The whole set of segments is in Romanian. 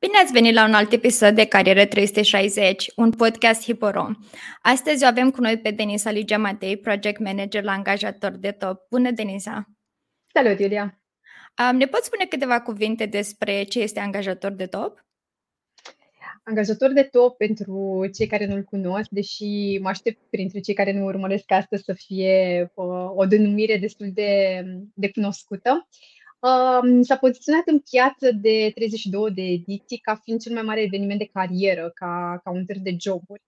Bine ați venit la un alt episod de Carieră 360, un podcast Hiporo. Astăzi o avem cu noi pe Denisa Ligia Matei, Project Manager la angajator de top. Bună, Denisa! Salut, Iulia! Um, ne poți spune câteva cuvinte despre ce este angajator de top? Angajator de top, pentru cei care nu-l cunosc, deși mă aștept printre cei care nu urmăresc astăzi să fie o, o denumire destul de, de cunoscută, Um, s-a poziționat în piață de 32 de ediții ca fiind cel mai mare eveniment de carieră, ca, ca un târg de joburi.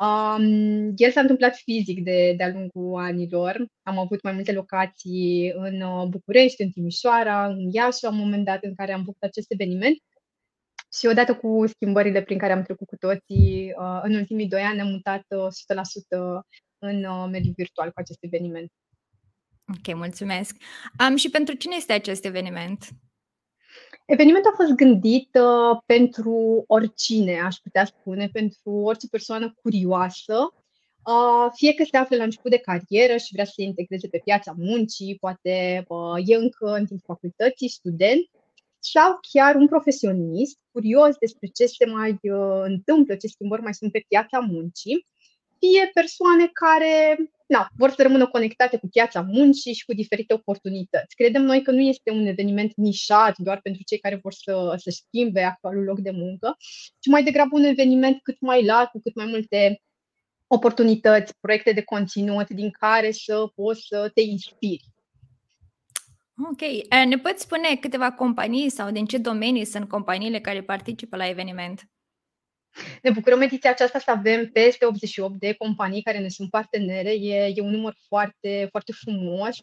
Um, el s-a întâmplat fizic de, de-a lungul anilor. Am avut mai multe locații în uh, București, în Timișoara, în Iași, la un moment dat în care am făcut acest eveniment. Și odată cu schimbările prin care am trecut cu toții, uh, în ultimii doi ani am mutat uh, 100% în uh, mediul virtual cu acest eveniment. Ok, mulțumesc. Um, și pentru cine este acest eveniment? Evenimentul a fost gândit uh, pentru oricine, aș putea spune, pentru orice persoană curioasă, uh, fie că se află la început de carieră și vrea să se integreze pe piața muncii, poate uh, e încă în timpul facultății, student, sau chiar un profesionist curios despre ce se mai uh, întâmplă, ce schimbări mai sunt pe piața muncii, fie persoane care na, vor să rămână conectate cu piața muncii și cu diferite oportunități. Credem noi că nu este un eveniment nișat doar pentru cei care vor să, să schimbe actualul loc de muncă, ci mai degrabă un eveniment cât mai larg, cu cât mai multe oportunități, proiecte de conținut din care să poți să te inspiri. Ok. Ne poți spune câteva companii sau din ce domenii sunt companiile care participă la eveniment? Ne bucurăm ediția aceasta să avem peste 88 de companii care ne sunt partenere. E, e un număr foarte, foarte frumos.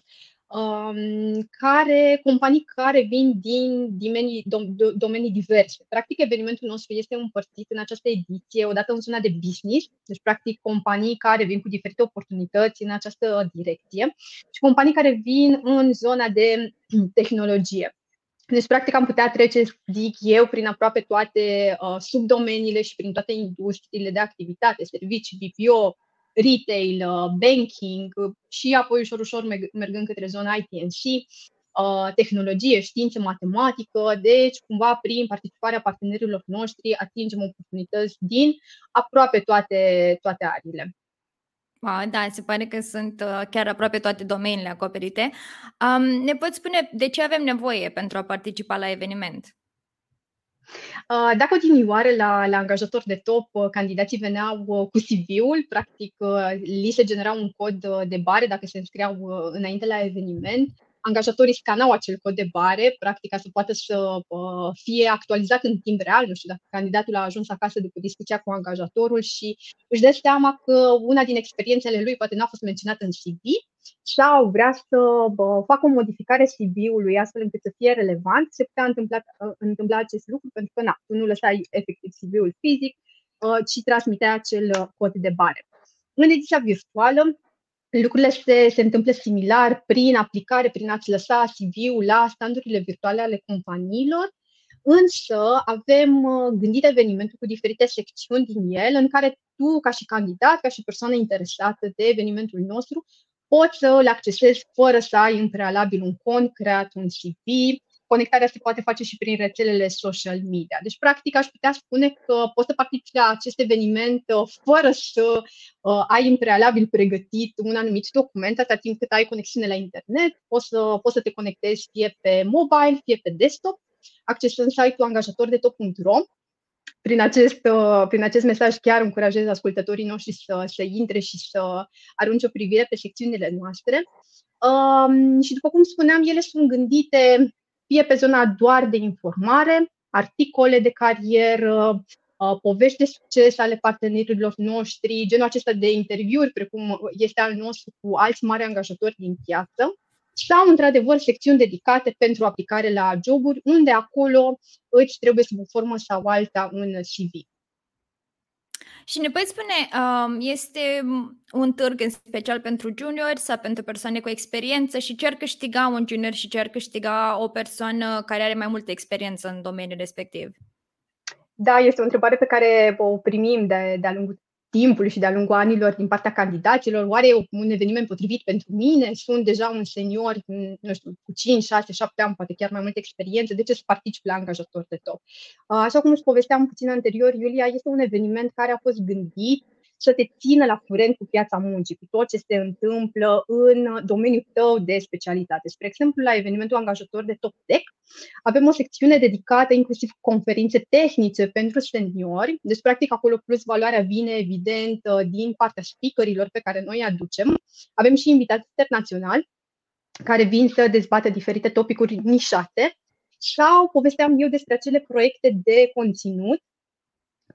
Um, care, companii care vin din domenii, dom, domenii diverse. Practic, evenimentul nostru este împărțit în această ediție, odată în zona de business, deci, practic, companii care vin cu diferite oportunități în această direcție și companii care vin în zona de tehnologie. Deci, practic, am putea trece, zic eu, prin aproape toate uh, subdomeniile și prin toate industriile de activitate, servicii, BPO, retail, uh, banking uh, și apoi ușor, ușor mergând către zona ITNC, uh, tehnologie, știință, matematică, deci cumva prin participarea partenerilor noștri atingem oportunități din aproape toate, toate ariile. Da, se pare că sunt uh, chiar aproape toate domeniile acoperite. Um, ne poți spune de ce avem nevoie pentru a participa la eveniment? Uh, dacă odinioară la, la angajator de top, uh, candidații veneau cu CV-ul, practic li se genera un cod de bare dacă se înscriau înainte la eveniment angajatorii scanau acel cod de bare, practic ca să poată să uh, fie actualizat în timp real, nu știu dacă candidatul a ajuns acasă după discuția cu angajatorul și își dă seama că una din experiențele lui poate n-a fost menționată în CV sau vrea să uh, facă o modificare CV-ului astfel încât să fie relevant, se putea întâmpla, uh, întâmpla acest lucru pentru că na, tu nu lăsai efectiv CV-ul fizic, uh, ci transmitea acel uh, cod de bare. În ediția virtuală, lucrurile se, se întâmplă similar prin aplicare, prin a-ți lăsa CV-ul la standurile virtuale ale companiilor, însă avem uh, gândit evenimentul cu diferite secțiuni din el, în care tu, ca și candidat, ca și persoană interesată de evenimentul nostru, poți să îl accesezi fără să ai în prealabil un cont creat, un CV, conectarea se poate face și prin rețelele social media. Deci, practic, aș putea spune că poți să participi la acest eveniment uh, fără să uh, ai în prealabil pregătit un anumit document, atâta timp cât ai conexiune la internet, poți să, poți să te conectezi fie pe mobile, fie pe desktop, accesând site-ul angajatordeto.ro prin acest, uh, prin acest mesaj chiar încurajez ascultătorii noștri să, să intre și să arunce o privire pe secțiunile noastre. Um, și după cum spuneam, ele sunt gândite fie pe zona doar de informare, articole de carieră, uh, povești de succes ale partenerilor noștri, genul acesta de interviuri, precum este al nostru cu alți mari angajatori din piață, sau, într-adevăr, secțiuni dedicate pentru aplicare la joburi, unde acolo îți trebuie să formă sau alta un CV. Și ne poți spune, um, este un târg în special pentru juniori sau pentru persoane cu experiență și ce ar câștiga un junior și ce ar câștiga o persoană care are mai multă experiență în domeniul respectiv? Da, este o întrebare pe care o primim de, de-a lungul timpului și de-a lungul anilor din partea candidaților. Oare e un eveniment potrivit pentru mine? Sunt deja un senior, nu știu, cu 5, 6, 7 ani, poate chiar mai multă experiență. De ce să particip la angajator de top? Așa cum îți povesteam puțin anterior, Iulia, este un eveniment care a fost gândit să te țină la curent cu piața muncii, cu tot ce se întâmplă în domeniul tău de specialitate. Spre exemplu, la evenimentul angajator de Top Tech avem o secțiune dedicată inclusiv conferințe tehnice pentru seniori, deci practic acolo plus valoarea vine evident din partea speakerilor pe care noi îi aducem. Avem și invitați internaționali care vin să dezbată diferite topicuri nișate sau povesteam eu despre acele proiecte de conținut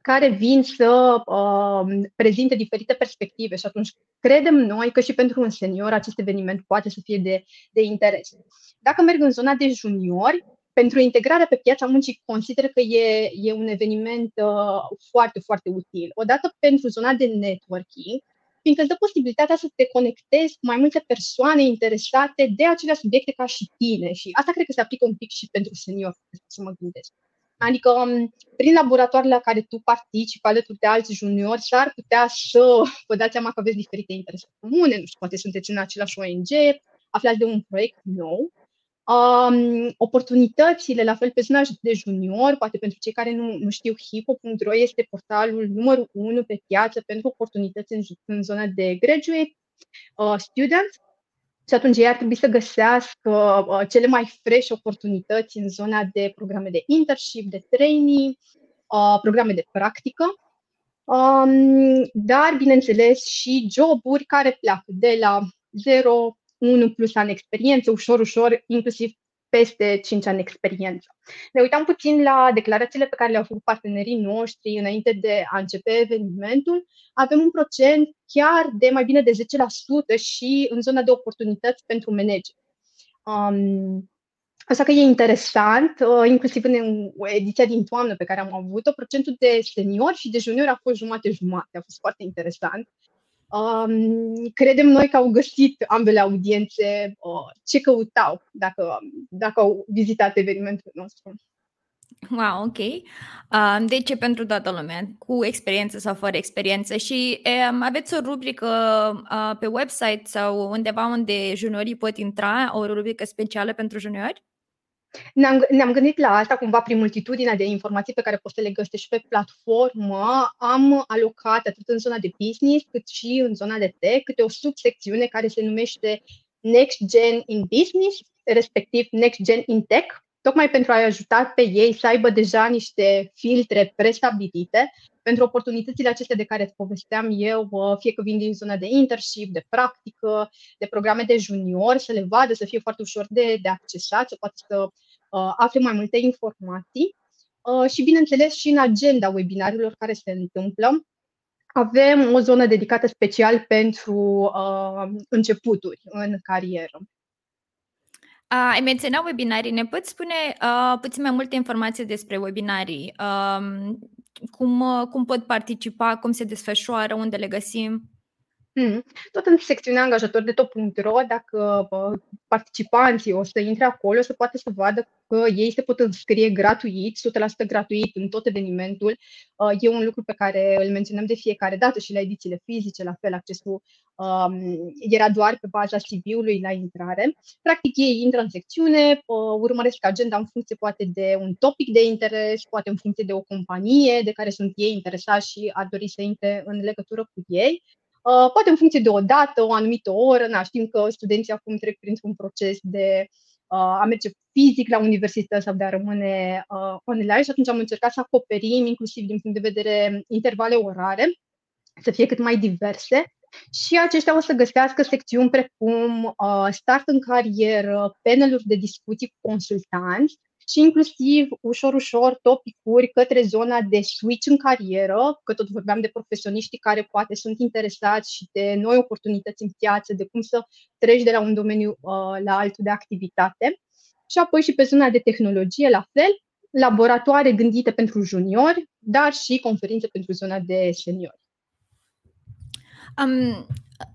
care vin să uh, prezinte diferite perspective și atunci credem noi că și pentru un senior acest eveniment poate să fie de, de interes. Dacă merg în zona de juniori, pentru integrarea pe piața muncii consider că e, e un eveniment uh, foarte, foarte util. Odată pentru zona de networking, fiindcă îți dă posibilitatea să te conectezi cu mai multe persoane interesate de acele subiecte ca și tine. Și asta cred că se aplică un pic și pentru senior, să mă gândesc. Adică, um, prin laboratoarele la care tu participi alături de alți juniori, s-ar putea să vă dați seama că aveți diferite interese comune, nu știu, poate sunteți în același ONG, aflați de un proiect nou. Um, oportunitățile, la fel, pe zona de junior, poate pentru cei care nu, nu știu, hipo.ro este portalul numărul 1 pe piață pentru oportunități în, în zona de graduate uh, students și atunci ei ar trebui să găsească uh, cele mai fresh oportunități în zona de programe de internship, de training, uh, programe de practică, um, dar, bineînțeles, și joburi care pleacă de la 0, 1 plus ani experiență, ușor, ușor, inclusiv peste 5 ani experiență. Ne uitam puțin la declarațiile pe care le-au făcut partenerii noștri înainte de a începe evenimentul. Avem un procent chiar de mai bine de 10% și în zona de oportunități pentru manageri. Um, Așa că e interesant, uh, inclusiv în ediția din toamnă pe care am avut-o, procentul de seniori și de juniori a fost jumate-jumate, a fost foarte interesant. Um, credem noi că au găsit ambele audiențe uh, ce căutau dacă, dacă au vizitat evenimentul nostru. Wow, ok. Uh, deci e pentru toată lumea, cu experiență sau fără experiență. Și um, aveți o rubrică uh, pe website sau undeva unde juniorii pot intra, o rubrică specială pentru juniori? Ne-am, ne-am gândit la asta cumva prin multitudinea de informații pe care poți să le găsești pe platformă. Am alocat atât în zona de business cât și în zona de tech câte o subsecțiune care se numește Next Gen in Business, respectiv Next Gen in Tech, tocmai pentru a-i ajuta pe ei să aibă deja niște filtre prestabilite pentru oportunitățile acestea de care îți povesteam eu, fie că vin din zona de internship, de practică, de programe de junior, să le vadă, să fie foarte ușor de, de accesat, să poată să uh, afle mai multe informații. Uh, și, bineînțeles, și în agenda webinarilor care se întâmplă, avem o zonă dedicată special pentru uh, începuturi în carieră. Uh, ai menționat webinarii. Ne poți spune uh, puțin mai multe informații despre webinarii? Uh, cum, uh, cum pot participa, cum se desfășoară, unde le găsim? Hmm. Tot în secțiunea angajator de top.ro, dacă participanții o să intre acolo, să poate să vadă că ei se pot înscrie gratuit, 100% gratuit în tot evenimentul. Uh, e un lucru pe care îl menționăm de fiecare dată și la edițiile fizice, la fel, accesul um, era doar pe baza CV-ului la intrare. Practic, ei intră în secțiune, uh, urmăresc agenda în funcție poate de un topic de interes, poate în funcție de o companie de care sunt ei interesați și ar dori să intre în legătură cu ei Uh, poate în funcție de o dată, o anumită oră, na, știm că studenții acum trec printr-un proces de uh, a merge fizic la universitate sau de a rămâne uh, online și atunci am încercat să acoperim, inclusiv din punct de vedere intervale orare, să fie cât mai diverse și aceștia o să găsească secțiuni precum uh, start în carieră, paneluri de discuții cu consultanți, și inclusiv ușor, ușor topicuri către zona de switch în carieră, că tot vorbeam de profesioniști care poate sunt interesați și de noi oportunități în piață, de cum să treci de la un domeniu uh, la altul de activitate. Și apoi și pe zona de tehnologie, la fel, laboratoare gândite pentru juniori, dar și conferințe pentru zona de seniori. Um,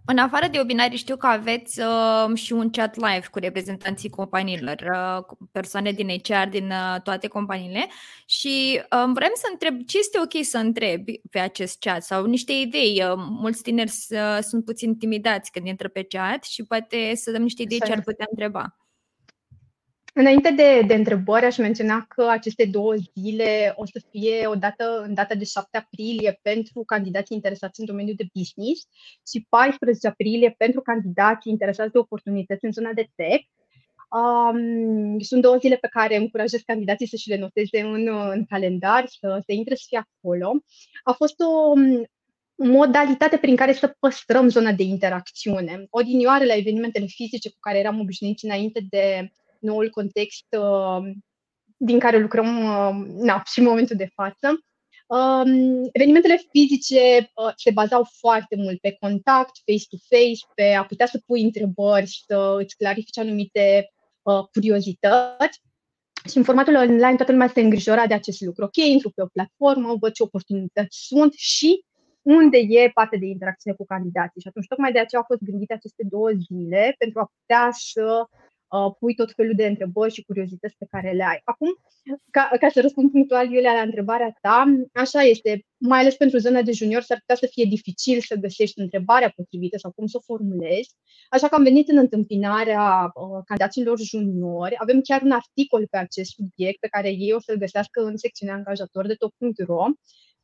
în afară de webinari, știu că aveți uh, și un chat live cu reprezentanții companiilor, uh, persoane din HR, din uh, toate companiile și uh, vrem să întreb ce este ok să întrebi pe acest chat sau niște idei. Uh, mulți tineri uh, sunt puțin intimidați când intră pe chat și poate să dăm niște idei ce ar putea întreba. Înainte de, de întrebări, aș menționa că aceste două zile o să fie o dată în data de 7 aprilie pentru candidații interesați în domeniul de business și 14 aprilie pentru candidații interesați de oportunități în zona de tech. Um, sunt două zile pe care încurajez candidații să și le noteze în, în calendar, să se intre să fie acolo. A fost o modalitate prin care să păstrăm zona de interacțiune. Odinioare la evenimentele fizice cu care eram obișnuiți înainte de noul context uh, din care lucrăm uh, na, și în momentul de față. Um, evenimentele fizice uh, se bazau foarte mult pe contact, face-to-face, pe a putea să pui întrebări, să îți clarifici anumite uh, curiozități. Și în formatul online toată lumea se îngrijora de acest lucru. Ok, intru pe o platformă, văd ce oportunități sunt și unde e parte de interacțiune cu candidații. Și atunci tocmai de aceea au fost gândite aceste două zile pentru a putea să uh, pui tot felul de întrebări și curiozități pe care le ai. Acum, ca, ca să răspund punctual, Iulia, la întrebarea ta, așa este, mai ales pentru zona de junior, s-ar putea să fie dificil să găsești întrebarea potrivită sau cum să o formulezi, așa că am venit în întâmpinarea uh, candidaților juniori. Avem chiar un articol pe acest subiect pe care ei o să-l găsească în secțiunea angajator de top.ro.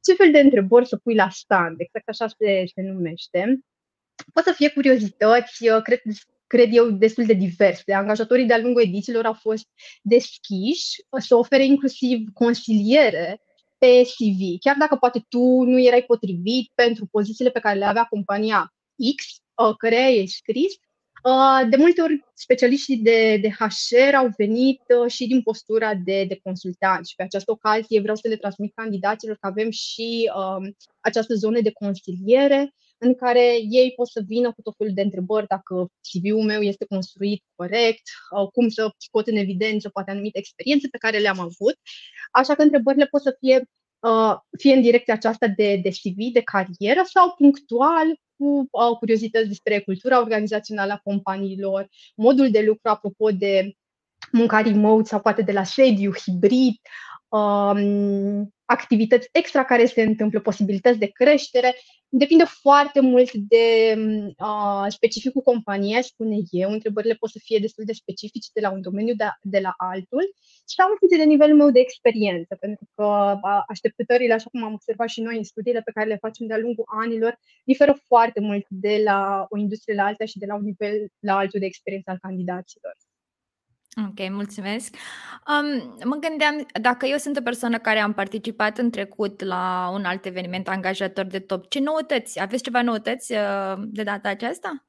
Ce fel de întrebări să pui la stand, exact așa se, se numește. Pot să fie curiozități, cred cred eu, destul de diverse. Angajatorii de-a lungul edițiilor au fost deschiși să ofere inclusiv consiliere pe CV, chiar dacă poate tu nu erai potrivit pentru pozițiile pe care le avea compania X, uh, care ai scris, uh, de multe ori specialiștii de, de HR au venit uh, și din postura de, de consultant și pe această ocazie vreau să le transmit candidaților că avem și um, această zonă de consiliere în care ei pot să vină cu tot felul de întrebări dacă CV-ul meu este construit corect, cum să scot în evidență poate anumite experiențe pe care le-am avut. Așa că întrebările pot să fie uh, fie în direcția aceasta de, de CV, de carieră sau punctual cu uh, curiozități despre cultura organizațională a companiilor, modul de lucru apropo de munca remote sau poate de la sediu, hibrid, um, activități extra care se întâmplă, posibilități de creștere. Depinde foarte mult de uh, specificul companiei, spune eu. Întrebările pot să fie destul de specifice de la un domeniu de, de la altul sau în funcție de nivelul meu de experiență, pentru că uh, așteptările, așa cum am observat și noi în studiile pe care le facem de-a lungul anilor, diferă foarte mult de la o industrie la alta și de la un nivel la altul de experiență al candidaților. Ok, mulțumesc. Um, mă gândeam, dacă eu sunt o persoană care am participat în trecut la un alt eveniment angajator de top, ce noutăți? Aveți ceva noutăți uh, de data aceasta?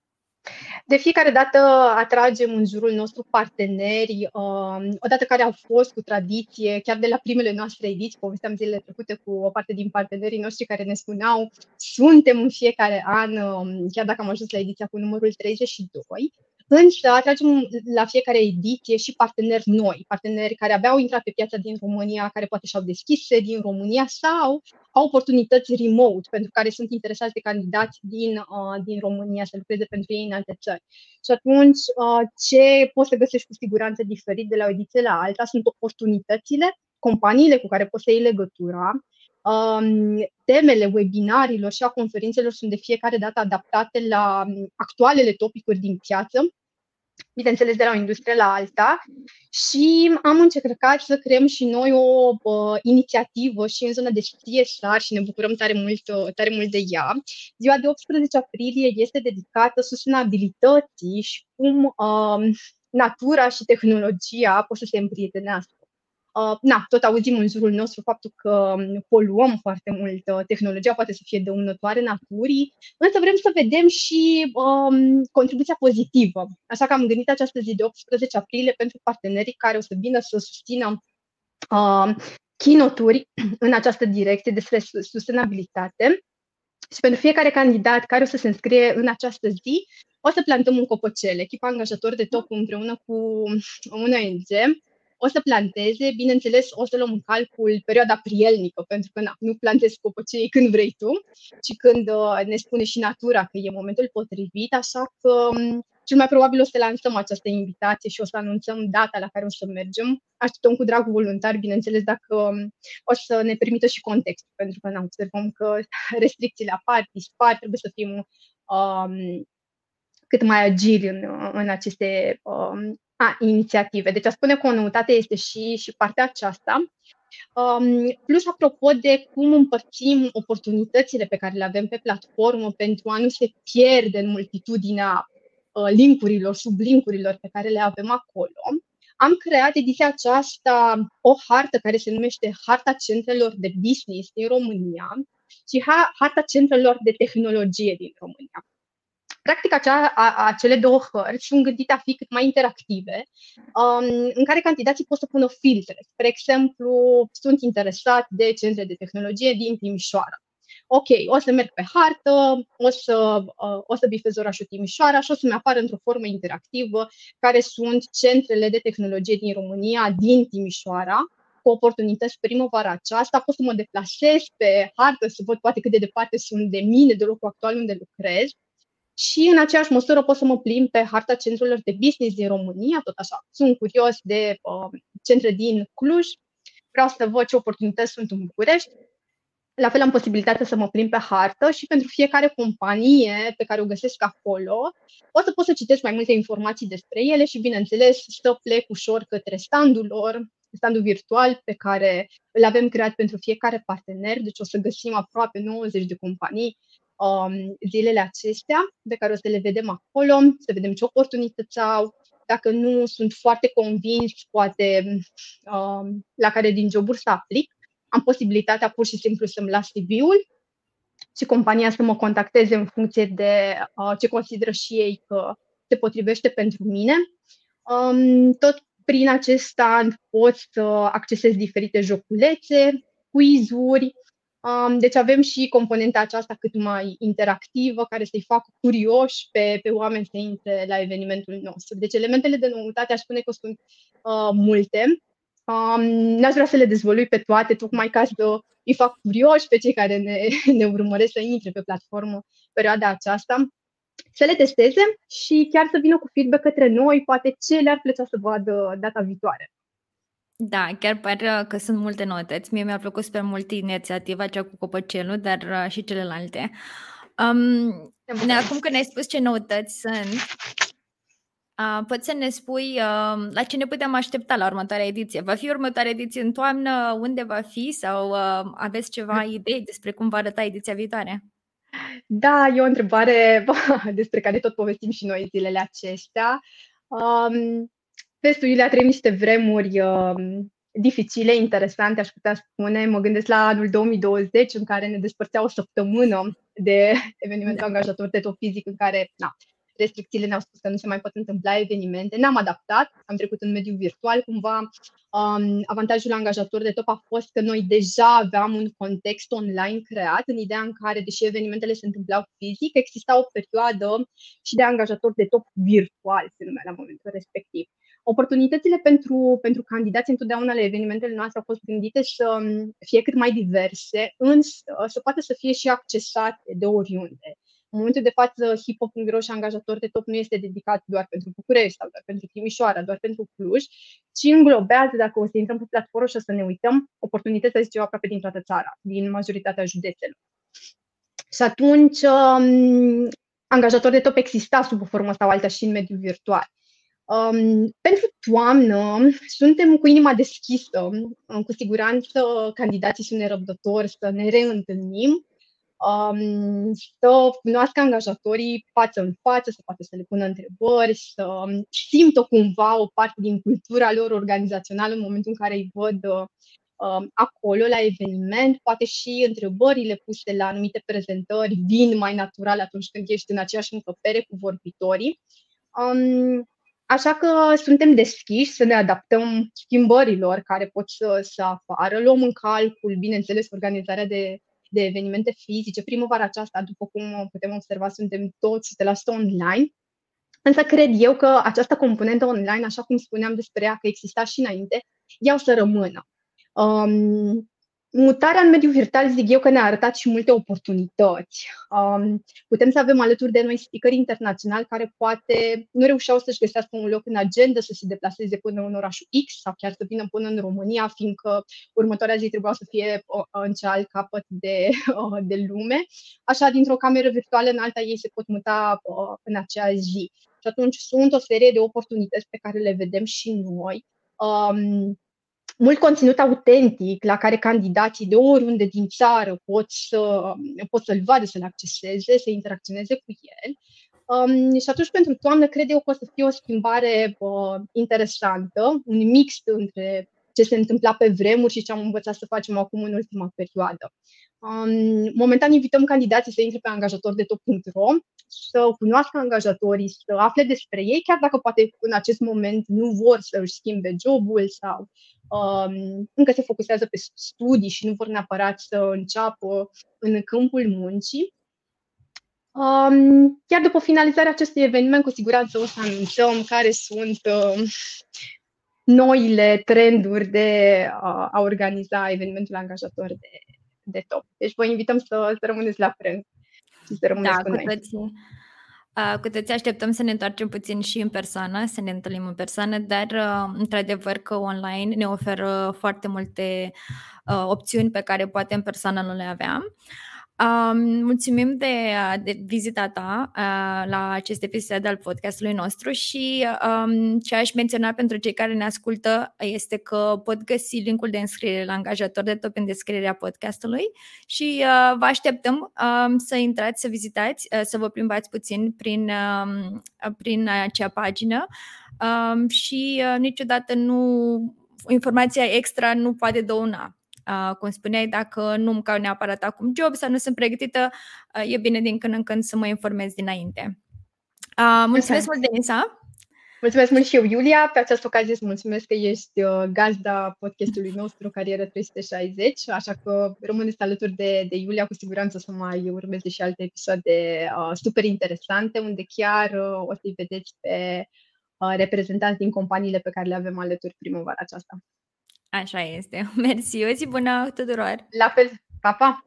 De fiecare dată atragem în jurul nostru parteneri, um, odată care au fost cu tradiție, chiar de la primele noastre ediții, povesteam zilele trecute cu o parte din partenerii noștri care ne spuneau suntem în fiecare an, um, chiar dacă am ajuns la ediția cu numărul 32, Însă atragem la fiecare ediție și parteneri noi, parteneri care abia au intrat pe piața din România, care poate și-au deschis sedii în România sau au oportunități remote pentru care sunt interesați de candidați din, uh, din România să lucreze pentru ei în alte țări. Și atunci, uh, ce poți să găsești cu siguranță diferit de la o ediție la alta sunt oportunitățile, companiile cu care poți să iei legătura, Um, temele webinarilor și a conferințelor sunt de fiecare dată adaptate la um, actualele topicuri din piață, bineînțeles de la o industrie la alta și am încercat să creăm și noi o uh, inițiativă și în zona de CSR și ne bucurăm tare mult, tare mult de ea. Ziua de 18 aprilie este dedicată sustenabilității și cum uh, natura și tehnologia pot să se împrietenească. Uh, na, tot auzim în jurul nostru faptul că um, poluăm foarte mult, uh, tehnologia poate să fie dăunătoare naturii, însă vrem să vedem și um, contribuția pozitivă. Așa că am gândit această zi de 18 aprilie pentru partenerii care o să vină să susțină uh, chinoturi în această direcție despre sustenabilitate. Și pentru fiecare candidat care o să se înscrie în această zi, o să plantăm un copăcel. Echipa angajator de top împreună cu un ONG o să planteze, bineînțeles, o să luăm în calcul perioada prielnică, pentru că na, nu plantezi copăcei când vrei tu, ci când uh, ne spune și natura că e momentul potrivit, așa că um, cel mai probabil o să lansăm această invitație și o să anunțăm data la care o să mergem. Așteptăm cu drag voluntar, bineînțeles, dacă um, o să ne permită și context, pentru că ne observăm că restricțiile apar, dispar, trebuie să fim um, cât mai agili în, în aceste um, a, inițiative. Deci, a spune că o noutate este și, și partea aceasta. Um, plus, apropo de cum împărțim oportunitățile pe care le avem pe platformă pentru a nu se pierde în multitudinea uh, linkurilor, sublinkurilor pe care le avem acolo, am creat ediția aceasta o hartă care se numește Harta Centrelor de Business din România și Harta Centrelor de Tehnologie din România. Practic, acea, a, acele două hărți sunt gândite a fi cât mai interactive, um, în care candidații pot să pună filtre. Spre exemplu, sunt interesat de centre de tehnologie din Timișoara. Ok, o să merg pe hartă, o să, uh, o să bifez orașul Timișoara și o să-mi apară într-o formă interactivă care sunt centrele de tehnologie din România, din Timișoara, cu oportunități primăvara aceasta, pot să mă deplasez pe hartă, să văd poate cât de departe sunt de mine, de locul actual unde lucrez și în aceeași măsură pot să mă plimb pe harta centrelor de business din România, tot așa. Sunt curios de uh, centre din Cluj, vreau să văd ce oportunități sunt în București. La fel am posibilitatea să mă plimb pe hartă și pentru fiecare companie pe care o găsesc acolo, o să pot să citesc mai multe informații despre ele și, bineînțeles, să plec ușor către standul lor, standul virtual pe care îl avem creat pentru fiecare partener, deci o să găsim aproape 90 de companii um, zilele acestea, pe care o să le vedem acolo, să vedem ce oportunități au, dacă nu sunt foarte convins, poate um, la care din joburi să aplic, am posibilitatea pur și simplu să-mi las CV-ul și compania să mă contacteze în funcție de uh, ce consideră și ei că se potrivește pentru mine. Um, tot prin acest an pot să accesez diferite joculețe, quizuri, Um, deci avem și componenta aceasta cât mai interactivă, care să-i facă curioși pe, pe oameni să intre la evenimentul nostru. Deci elementele de noutate aș spune că sunt uh, multe. Um, n-aș vrea să le dezvolui pe toate, tocmai ca să îi fac curioși pe cei care ne, ne urmăresc să intre pe platformă perioada aceasta, să le testeze și chiar să vină cu feedback către noi, poate ce le-ar plăcea să vadă data viitoare. Da, chiar pare că sunt multe noutăți. Mie mi-a plăcut super mult inițiativa cea cu copăcelul, dar uh, și celelalte. Um, acum că ne-ai spus ce noutăți sunt, uh, poți să ne spui uh, la ce ne putem aștepta la următoarea ediție? Va fi următoarea ediție în toamnă? Unde va fi? Sau uh, aveți ceva idei despre cum va arăta ediția viitoare? Da, e o întrebare despre care tot povestim și noi zilele acestea. Um, Vestul Iulia a trăit niște vremuri uh, dificile, interesante, aș putea spune. Mă gândesc la anul 2020, în care ne despărțea o săptămână de evenimentul da. angajator de top fizic, în care na, restricțiile ne-au spus că nu se mai pot întâmpla evenimente. Ne-am adaptat, am trecut în mediul virtual cumva. Um, avantajul angajator de top a fost că noi deja aveam un context online creat, în ideea în care, deși evenimentele se întâmplau fizic, exista o perioadă și de angajator de top virtual, se numea la momentul respectiv. Oportunitățile pentru, pentru candidați întotdeauna la evenimentele noastre au fost gândite să fie cât mai diverse, însă să poată să fie și accesate de oriunde. În momentul de față, hipo.ro și angajator de top nu este dedicat doar pentru București sau doar pentru Timișoara, doar pentru Cluj, ci înglobează, dacă o să intrăm pe platformă și o să ne uităm, oportunități zice eu aproape din toată țara, din majoritatea județelor. Și atunci, um, angajator de top exista sub o formă sau alta și în mediul virtual. Um, pentru toamnă suntem cu inima deschisă. Um, cu siguranță candidații sunt nerăbdători să ne reîntâlnim, um, să cunoască angajatorii față în față, să poată să le pună întrebări, să simtă cumva o parte din cultura lor organizațională în momentul în care îi văd uh, acolo la eveniment, poate și întrebările puse la anumite prezentări vin mai natural atunci când ești în aceeași încăpere cu vorbitorii. Um, Așa că suntem deschiși să ne adaptăm schimbărilor care pot să, să apară. Luăm în calcul, bineînțeles, organizarea de, de evenimente fizice. Primăvara aceasta, după cum putem observa, suntem toți 100% online. Însă cred eu că această componentă online, așa cum spuneam despre ea, că exista și înainte, iau să rămână. Um, mutarea în mediul virtual, zic eu că ne-a arătat și multe oportunități. Um, putem să avem alături de noi speakeri internaționali care poate nu reușeau să-și găsească un loc în agenda, să se deplaseze până în orașul X sau chiar să vină până în România, fiindcă următoarea zi trebuia să fie în cealalt capăt de, de lume. Așa, dintr-o cameră virtuală în alta, ei se pot muta în acea zi. Și atunci sunt o serie de oportunități pe care le vedem și noi. Um, mult conținut autentic la care candidații de oriunde din țară pot, să, pot să-l vadă, să-l acceseze, să interacționeze cu el. Um, și atunci, pentru toamnă, cred eu că o să fie o schimbare uh, interesantă, un mix între ce se întâmpla pe vremuri și ce am învățat să facem acum în ultima perioadă. Um, momentan invităm candidații să intre pe angajator de top.ro, să cunoască angajatorii, să afle despre ei, chiar dacă poate în acest moment nu vor să își schimbe jobul sau um, încă se focusează pe studii și nu vor neapărat să înceapă în câmpul muncii. Um, chiar după finalizarea acestui eveniment, cu siguranță o să anunțăm care sunt uh, noile trenduri de uh, a organiza evenimentul angajator de, de top. Deci vă invităm să, să rămâneți la frânt și să rămâneți da, cu, cu noi. Toții. Uh, cu toții așteptăm să ne întoarcem puțin și în persoană, să ne întâlnim în persoană, dar uh, într-adevăr că online ne oferă foarte multe uh, opțiuni pe care poate în persoană nu le aveam. Um, mulțumim de, de vizita ta uh, la acest episod al podcastului nostru și um, ce aș menționa pentru cei care ne ascultă este că pot găsi linkul de înscriere la angajator de top în descrierea podcastului și uh, vă așteptăm um, să intrați, să vizitați, uh, să vă plimbați puțin prin, uh, prin acea pagină. Um, și uh, niciodată nu informația extra nu poate dăuna Uh, cum spuneai, dacă nu îmi caut neapărat acum job sau nu sunt pregătită, uh, e bine din când în când să mă informez dinainte. Uh, mulțumesc mult, Denisa! Mulțumesc mult și eu, Iulia. Pe această ocazie îți mulțumesc că ești uh, gazda podcastului nostru Carieră 360, așa că rămâneți alături de, de Iulia, cu siguranță să mai urmeze și alte episoade uh, super interesante, unde chiar uh, o să-i vedeți pe uh, reprezentanți din companiile pe care le avem alături primăvara aceasta. Așa este. Mersi, o zi bună tuturor! La fel, pa, pa!